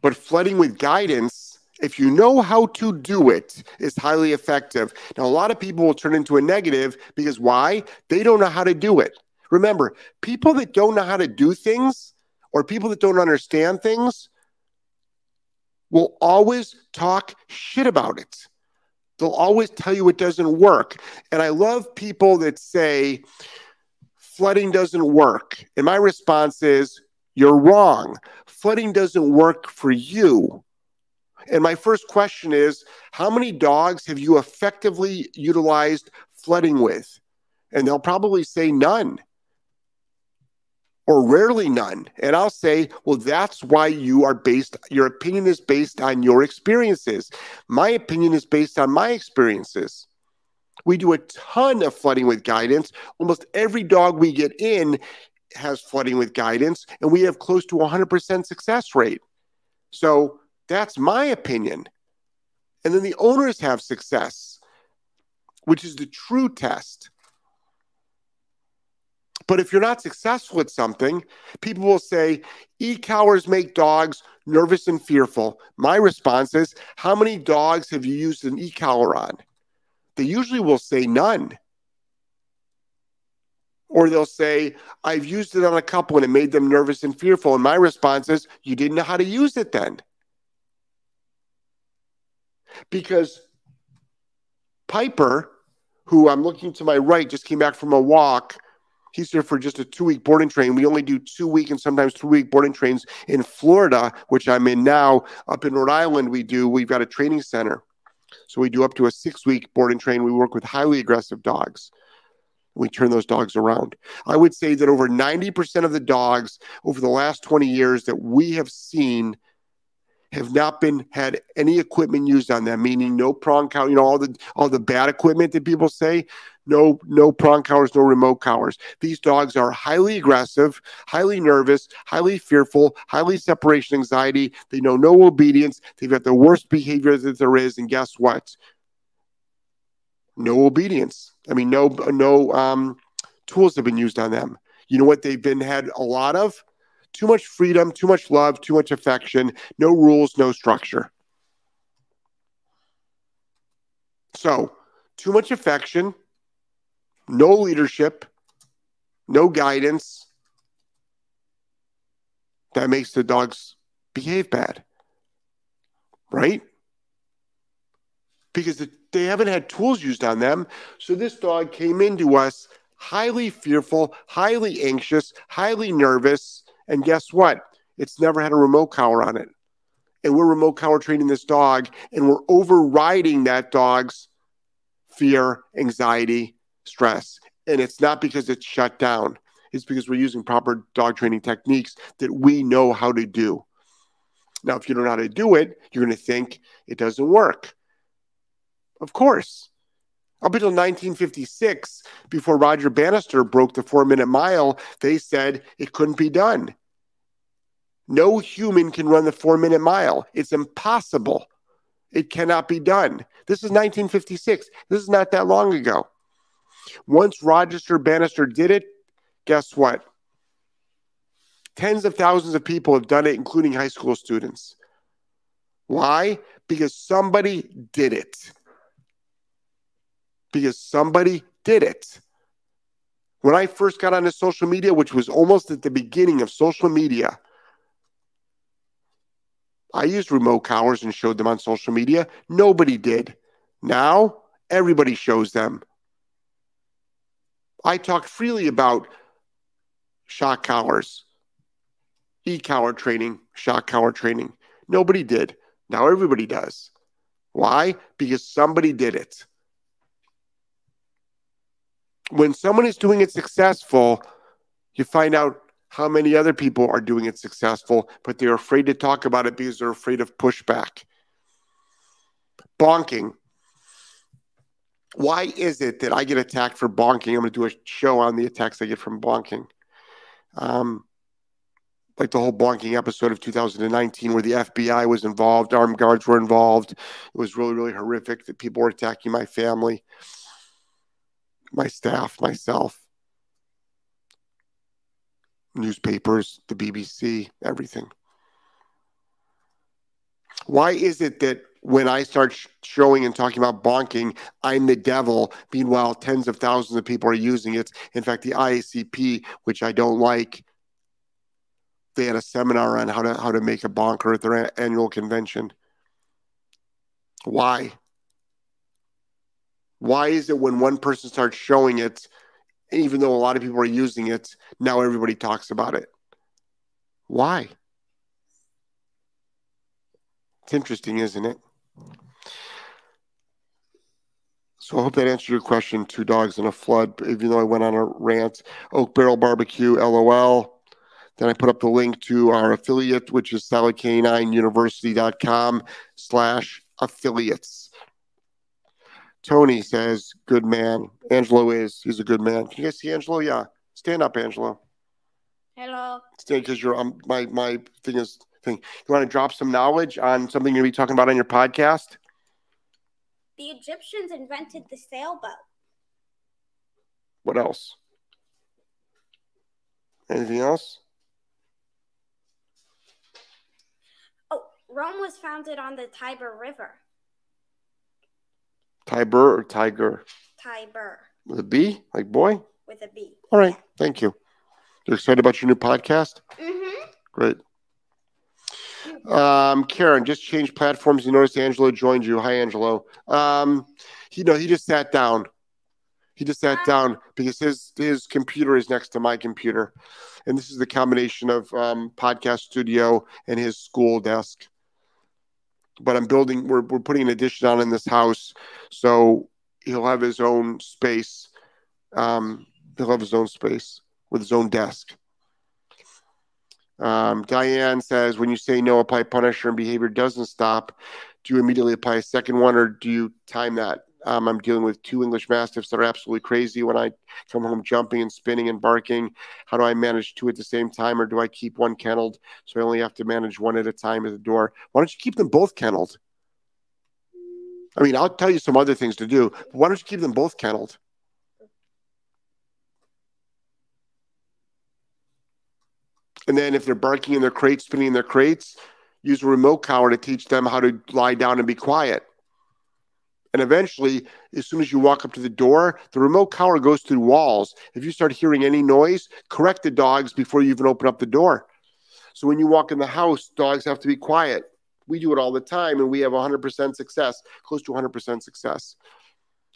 But flooding with guidance, if you know how to do it, it, is highly effective. Now, a lot of people will turn into a negative because why? They don't know how to do it. Remember, people that don't know how to do things or people that don't understand things will always talk shit about it. They'll always tell you it doesn't work. And I love people that say flooding doesn't work. And my response is, you're wrong. Flooding doesn't work for you. And my first question is how many dogs have you effectively utilized flooding with? And they'll probably say none or rarely none. And I'll say, well, that's why you are based, your opinion is based on your experiences. My opinion is based on my experiences. We do a ton of flooding with guidance. Almost every dog we get in has flooding with guidance, and we have close to 100% success rate. So that's my opinion. And then the owners have success, which is the true test. But if you're not successful at something, people will say, e collars make dogs nervous and fearful. My response is, how many dogs have you used an e collar on? They usually will say none. Or they'll say, I've used it on a couple and it made them nervous and fearful. And my response is, you didn't know how to use it then. Because Piper, who I'm looking to my right, just came back from a walk. He's here for just a two week boarding train. We only do two week and sometimes three week boarding trains in Florida, which I'm in now. Up in Rhode Island, we do, we've got a training center. So we do up to a six week boarding train. We work with highly aggressive dogs we turn those dogs around. I would say that over 90% of the dogs over the last 20 years that we have seen have not been had any equipment used on them, meaning no prong collar, you know, all the all the bad equipment that people say, no, no prong collars, no remote collars. These dogs are highly aggressive, highly nervous, highly fearful, highly separation anxiety. They know no obedience. They've got the worst behavior that there is. And guess what? no obedience. I mean, no no um, tools have been used on them. You know what they've been had a lot of? Too much freedom, too much love, too much affection, no rules, no structure. So, too much affection, no leadership, no guidance. That makes the dogs behave bad. Right? Because the they haven't had tools used on them. So this dog came into us highly fearful, highly anxious, highly nervous. And guess what? It's never had a remote collar on it. And we're remote collar training this dog, and we're overriding that dog's fear, anxiety, stress. And it's not because it's shut down, it's because we're using proper dog training techniques that we know how to do. Now, if you don't know how to do it, you're going to think it doesn't work. Of course. Up until 1956, before Roger Bannister broke the four minute mile, they said it couldn't be done. No human can run the four minute mile. It's impossible. It cannot be done. This is 1956. This is not that long ago. Once Roger Bannister did it, guess what? Tens of thousands of people have done it, including high school students. Why? Because somebody did it. Because somebody did it. When I first got onto social media, which was almost at the beginning of social media, I used remote collars and showed them on social media. Nobody did. Now, everybody shows them. I talk freely about shock collars, e collar training, shock collar training. Nobody did. Now everybody does. Why? Because somebody did it. When someone is doing it successful, you find out how many other people are doing it successful, but they're afraid to talk about it because they're afraid of pushback. Bonking. Why is it that I get attacked for bonking? I'm going to do a show on the attacks I get from bonking. Um, like the whole bonking episode of 2019 where the FBI was involved, armed guards were involved. It was really, really horrific that people were attacking my family, my staff, myself, newspapers, the BBC, everything. Why is it that when I start sh- showing and talking about bonking, I'm the devil. Meanwhile, tens of thousands of people are using it. In fact, the IACP, which I don't like, they had a seminar on how to how to make a bonker at their annual convention. Why? Why is it when one person starts showing it, even though a lot of people are using it, now everybody talks about it? Why? It's interesting, isn't it? So I hope that answered your question. Two dogs in a flood. Even though I went on a rant, Oak Barrel Barbecue, LOL. Then I put up the link to our affiliate, which is solidk9university.com slash affiliates. Tony says, good man. Angelo is. He's a good man. Can you guys see Angelo? Yeah. Stand up, Angelo. Hello. Stand because you're um, my my thing is thing. You want to drop some knowledge on something you're gonna be talking about on your podcast? The Egyptians invented the sailboat. What else? Anything else? Oh, Rome was founded on the Tiber River. Tiber or tiger? Tiber With a B, like boy? with a B. All right. Thank you. You're excited about your new podcast? Mm-hmm. Great. Um, Karen, just changed platforms. You noticed Angelo joined you. Hi, Angelo. Um, you know, he just sat down. He just sat down because his his computer is next to my computer, and this is the combination of um, podcast studio and his school desk. But I'm building. We're we're putting an addition on in this house, so he'll have his own space. Um, he'll have his own space with his own desk. Um, Diane says, when you say no, apply punisher and behavior doesn't stop, do you immediately apply a second one or do you time that? Um, I'm dealing with two English Mastiffs that are absolutely crazy when I come home jumping and spinning and barking. How do I manage two at the same time or do I keep one kenneled so I only have to manage one at a time at the door? Why don't you keep them both kenneled? I mean, I'll tell you some other things to do, why don't you keep them both kenneled? And then if they're barking in their crates, spinning in their crates, use a remote collar to teach them how to lie down and be quiet. And eventually, as soon as you walk up to the door, the remote collar goes through walls. If you start hearing any noise, correct the dogs before you even open up the door. So when you walk in the house, dogs have to be quiet. We do it all the time, and we have 100% success, close to 100% success.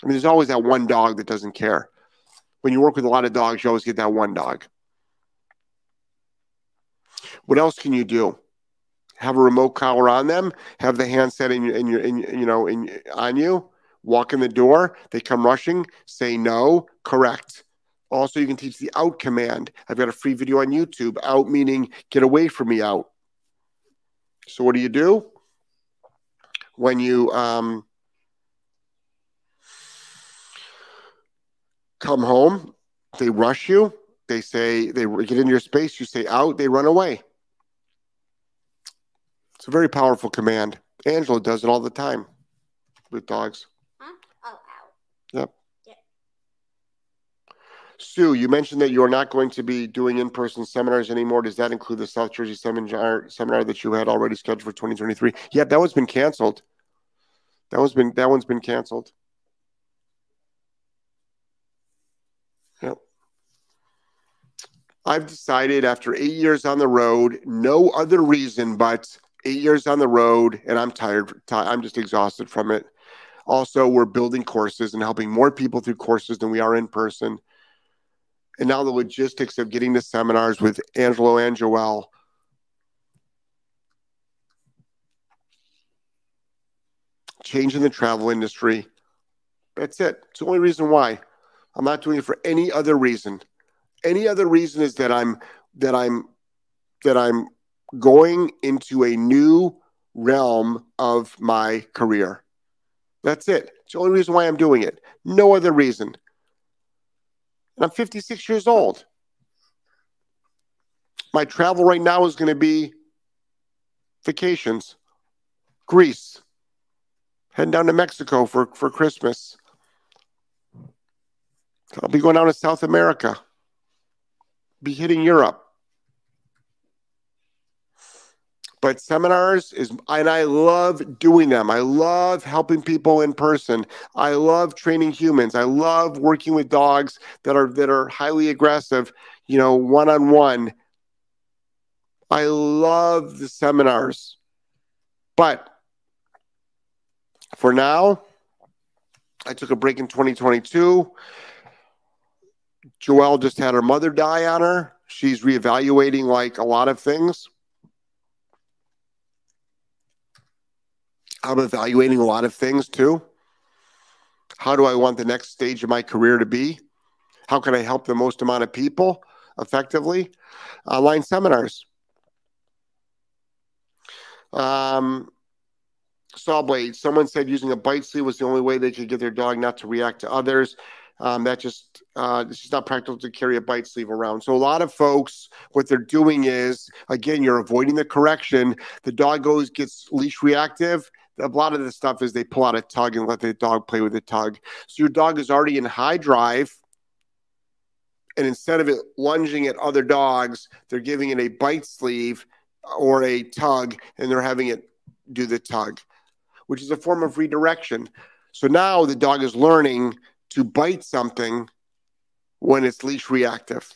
I mean, there's always that one dog that doesn't care. When you work with a lot of dogs, you always get that one dog. What else can you do? Have a remote collar on them. Have the handset in your, in your, in, you know, in on you. Walk in the door. They come rushing. Say no. Correct. Also, you can teach the out command. I've got a free video on YouTube. Out meaning get away from me. Out. So what do you do when you um, come home, they rush you, they say, they get in your space, you say out, they run away. It's a very powerful command. Angelo does it all the time with dogs. Huh? Oh, out. Yep. Sue, you mentioned that you're not going to be doing in-person seminars anymore. Does that include the South Jersey seminar seminar that you had already scheduled for 2023? Yeah, that one's been canceled. That one's been that one's been canceled. Yep. I've decided after eight years on the road, no other reason but eight years on the road, and I'm tired. ti- I'm just exhausted from it. Also, we're building courses and helping more people through courses than we are in person. And now the logistics of getting to seminars with Angelo and Joel. Changing the travel industry. That's it. It's the only reason why. I'm not doing it for any other reason. Any other reason is that I'm that I'm that I'm going into a new realm of my career. That's it. It's the only reason why I'm doing it. No other reason. And I'm 56 years old. My travel right now is going to be vacations, Greece, heading down to Mexico for, for Christmas. I'll be going down to South America, be hitting Europe. But seminars is, and I love doing them. I love helping people in person. I love training humans. I love working with dogs that are that are highly aggressive, you know, one on one. I love the seminars. But for now, I took a break in 2022. Joelle just had her mother die on her. She's reevaluating like a lot of things. I'm evaluating a lot of things too. How do I want the next stage of my career to be? How can I help the most amount of people effectively? Online seminars. Um, saw blade. Someone said using a bite sleeve was the only way they could get their dog not to react to others. Um, that just uh, it's just not practical to carry a bite sleeve around. So a lot of folks, what they're doing is again, you're avoiding the correction. The dog goes gets leash reactive. A lot of the stuff is they pull out a tug and let the dog play with the tug. So your dog is already in high drive, and instead of it lunging at other dogs, they're giving it a bite sleeve or a tug, and they're having it do the tug, which is a form of redirection. So now the dog is learning to bite something when it's leash reactive.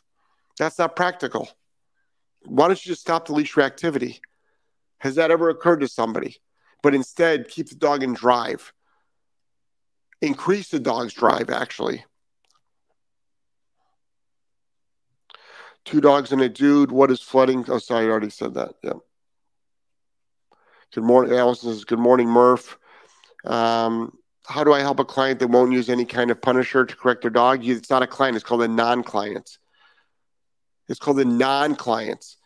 That's not practical. Why don't you just stop the leash reactivity? Has that ever occurred to somebody? But instead, keep the dog in drive. Increase the dog's drive, actually. Two dogs and a dude. What is flooding? Oh, sorry, I already said that. Yeah. Good morning, Allison says, Good morning, Murph. Um, how do I help a client that won't use any kind of punisher to correct their dog? It's not a client, it's called a non client. It's called a non client.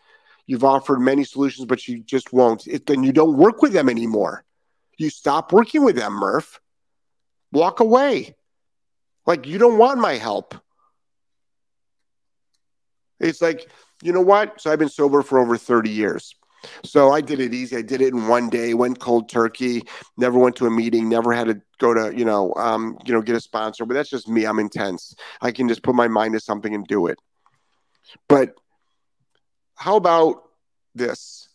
You've offered many solutions, but you just won't. It, then you don't work with them anymore. You stop working with them, Murph. Walk away. Like, you don't want my help. It's like, you know what? So I've been sober for over 30 years. So I did it easy. I did it in one day, went cold turkey, never went to a meeting, never had to go to, you know, um, you know, get a sponsor. But that's just me. I'm intense. I can just put my mind to something and do it. But how about this?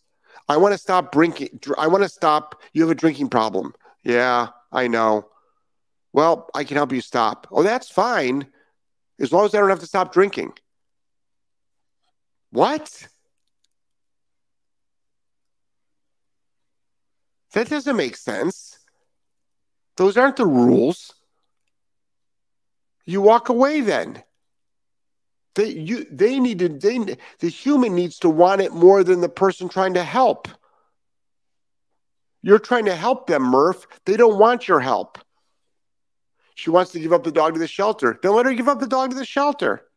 I want to stop drinking. I want to stop. You have a drinking problem. Yeah, I know. Well, I can help you stop. Oh, that's fine. As long as I don't have to stop drinking. What? That doesn't make sense. Those aren't the rules. You walk away then. They you they need to they the human needs to want it more than the person trying to help. You're trying to help them, Murph. They don't want your help. She wants to give up the dog to the shelter. Then let her give up the dog to the shelter.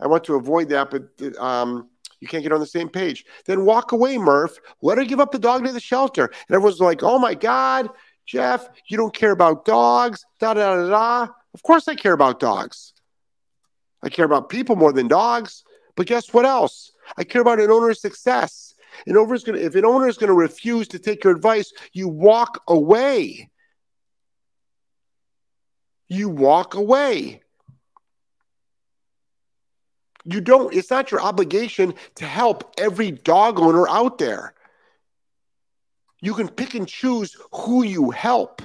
I want to avoid that, but um, you can't get on the same page. Then walk away, Murph. Let her give up the dog to the shelter. And everyone's like, oh my God, Jeff, you don't care about dogs. Da da da da. Of course I care about dogs. I care about people more than dogs. But guess what else? I care about an owner's success. An owner's gonna, if an owner is going to refuse to take your advice, you walk away. You walk away. You don't, it's not your obligation to help every dog owner out there. You can pick and choose who you help.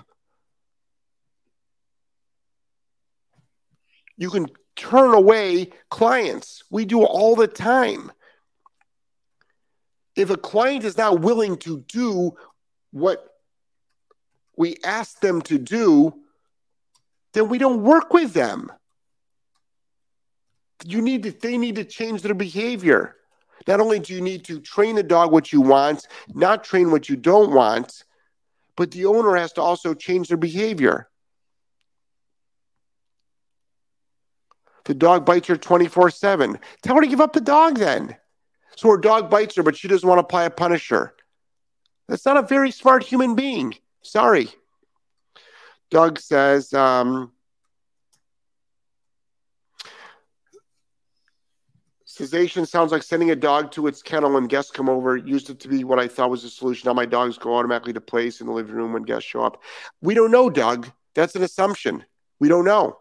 You can turn away clients. We do all the time. If a client is not willing to do what we ask them to do, then we don't work with them. You need to, they need to change their behavior. Not only do you need to train the dog what you want, not train what you don't want, but the owner has to also change their behavior. The dog bites her 24 7. Tell her to give up the dog then. So her dog bites her, but she doesn't want to apply a punisher. That's not a very smart human being. Sorry. Doug says, um, Cessation sounds like sending a dog to its kennel and guests come over. Used it to be what I thought was a solution. Now my dogs go automatically to place in the living room when guests show up. We don't know, Doug. That's an assumption. We don't know.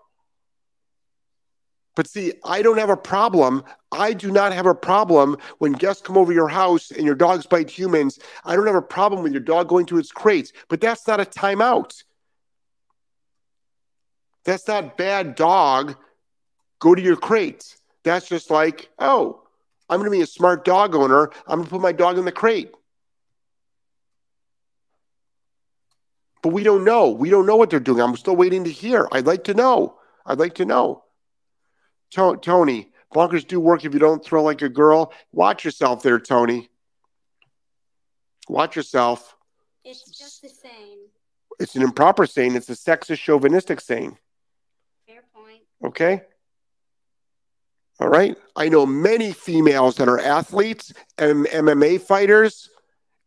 But see, I don't have a problem. I do not have a problem when guests come over your house and your dogs bite humans. I don't have a problem with your dog going to its crates, but that's not a timeout. That's not bad dog. Go to your crate. That's just like, oh, I'm going to be a smart dog owner. I'm going to put my dog in the crate. But we don't know. We don't know what they're doing. I'm still waiting to hear. I'd like to know. I'd like to know. Tony, bonkers do work if you don't throw like a girl. Watch yourself there, Tony. Watch yourself. It's just the same. It's an improper saying. It's a sexist, chauvinistic saying. Fair point. Okay. All right. I know many females that are athletes and MMA fighters,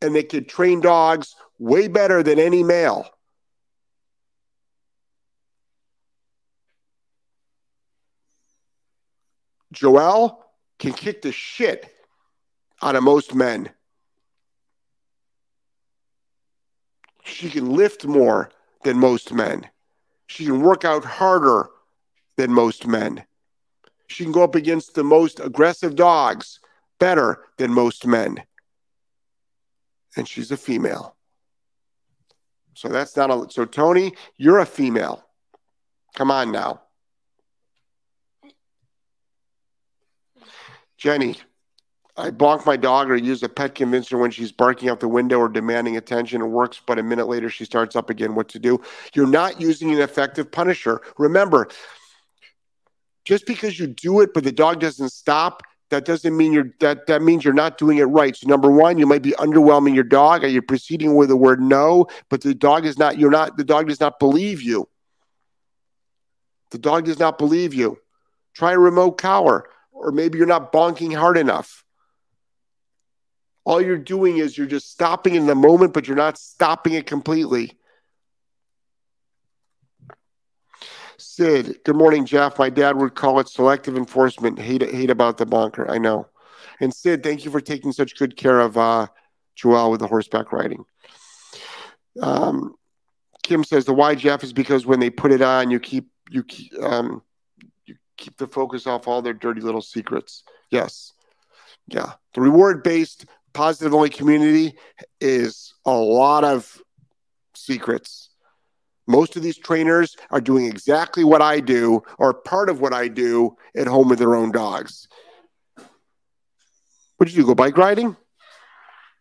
and they could train dogs way better than any male. Joelle can kick the shit out of most men. She can lift more than most men. She can work out harder than most men. She can go up against the most aggressive dogs better than most men. And she's a female. So that's not a. So, Tony, you're a female. Come on now. Jenny, I bonk my dog or use a pet convincer when she's barking out the window or demanding attention. It works, but a minute later she starts up again. What to do? You're not using an effective punisher. Remember, just because you do it, but the dog doesn't stop, that doesn't mean you're that that means you're not doing it right. So number one, you might be underwhelming your dog. Are you proceeding with the word no? But the dog is not. You're not. The dog does not believe you. The dog does not believe you. Try a remote collar or maybe you're not bonking hard enough. All you're doing is you're just stopping in the moment, but you're not stopping it completely. Sid, good morning, Jeff. My dad would call it selective enforcement. Hate hate about the bonker. I know. And Sid, thank you for taking such good care of uh, Joel with the horseback riding. Um, Kim says the why Jeff is because when they put it on, you keep you keep um, keep the focus off all their dirty little secrets. Yes. Yeah. The reward based positive only community is a lot of secrets. Most of these trainers are doing exactly what I do or part of what I do at home with their own dogs. What did you do? Go bike riding?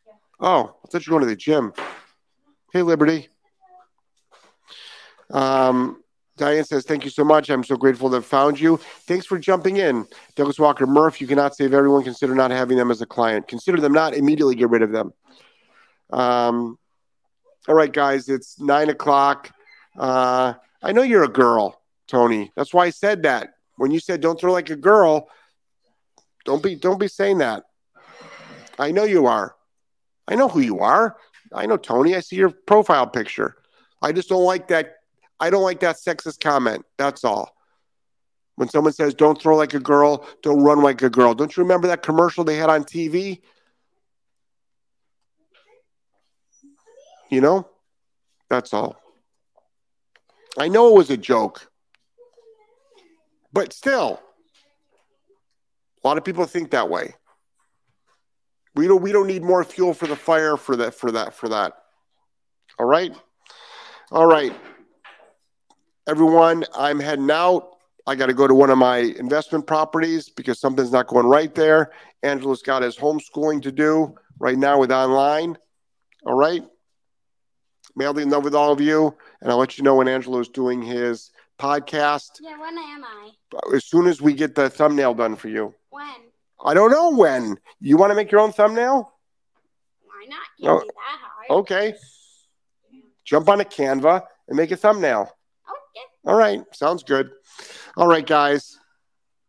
Yeah. Oh, I thought you were going to the gym. Hey, Liberty. Um, Diane says, Thank you so much. I'm so grateful to have found you. Thanks for jumping in. Douglas Walker Murph, you cannot save everyone. Consider not having them as a client. Consider them not, immediately get rid of them. Um, all right, guys, it's nine o'clock. Uh, I know you're a girl, Tony. That's why I said that. When you said don't throw like a girl, don't be don't be saying that. I know you are. I know who you are. I know Tony. I see your profile picture. I just don't like that I don't like that sexist comment. That's all. When someone says, don't throw like a girl, don't run like a girl. Don't you remember that commercial they had on TV? You know? That's all. I know it was a joke, but still, a lot of people think that way. We don't we don't need more fuel for the fire for that for that for that. All right? All right. Everyone, I'm heading out. I got to go to one of my investment properties because something's not going right there. Angelo's got his homeschooling to do right now with online. All right. Madly in love with all of you. And I'll let you know when Angelo's doing his podcast. Yeah, when am I? As soon as we get the thumbnail done for you. When? I don't know when. You want to make your own thumbnail? Why not? Can't Oh, be that hard. Okay. Jump on a Canva and make a thumbnail. All right. Sounds good. All right, guys.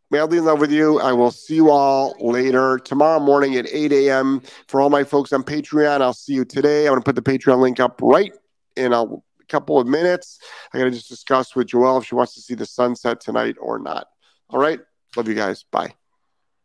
Madly in love with you. I will see you all later tomorrow morning at 8 a.m. For all my folks on Patreon, I'll see you today. I'm going to put the Patreon link up right in a couple of minutes. I got to just discuss with Joelle if she wants to see the sunset tonight or not. All right. Love you guys. Bye.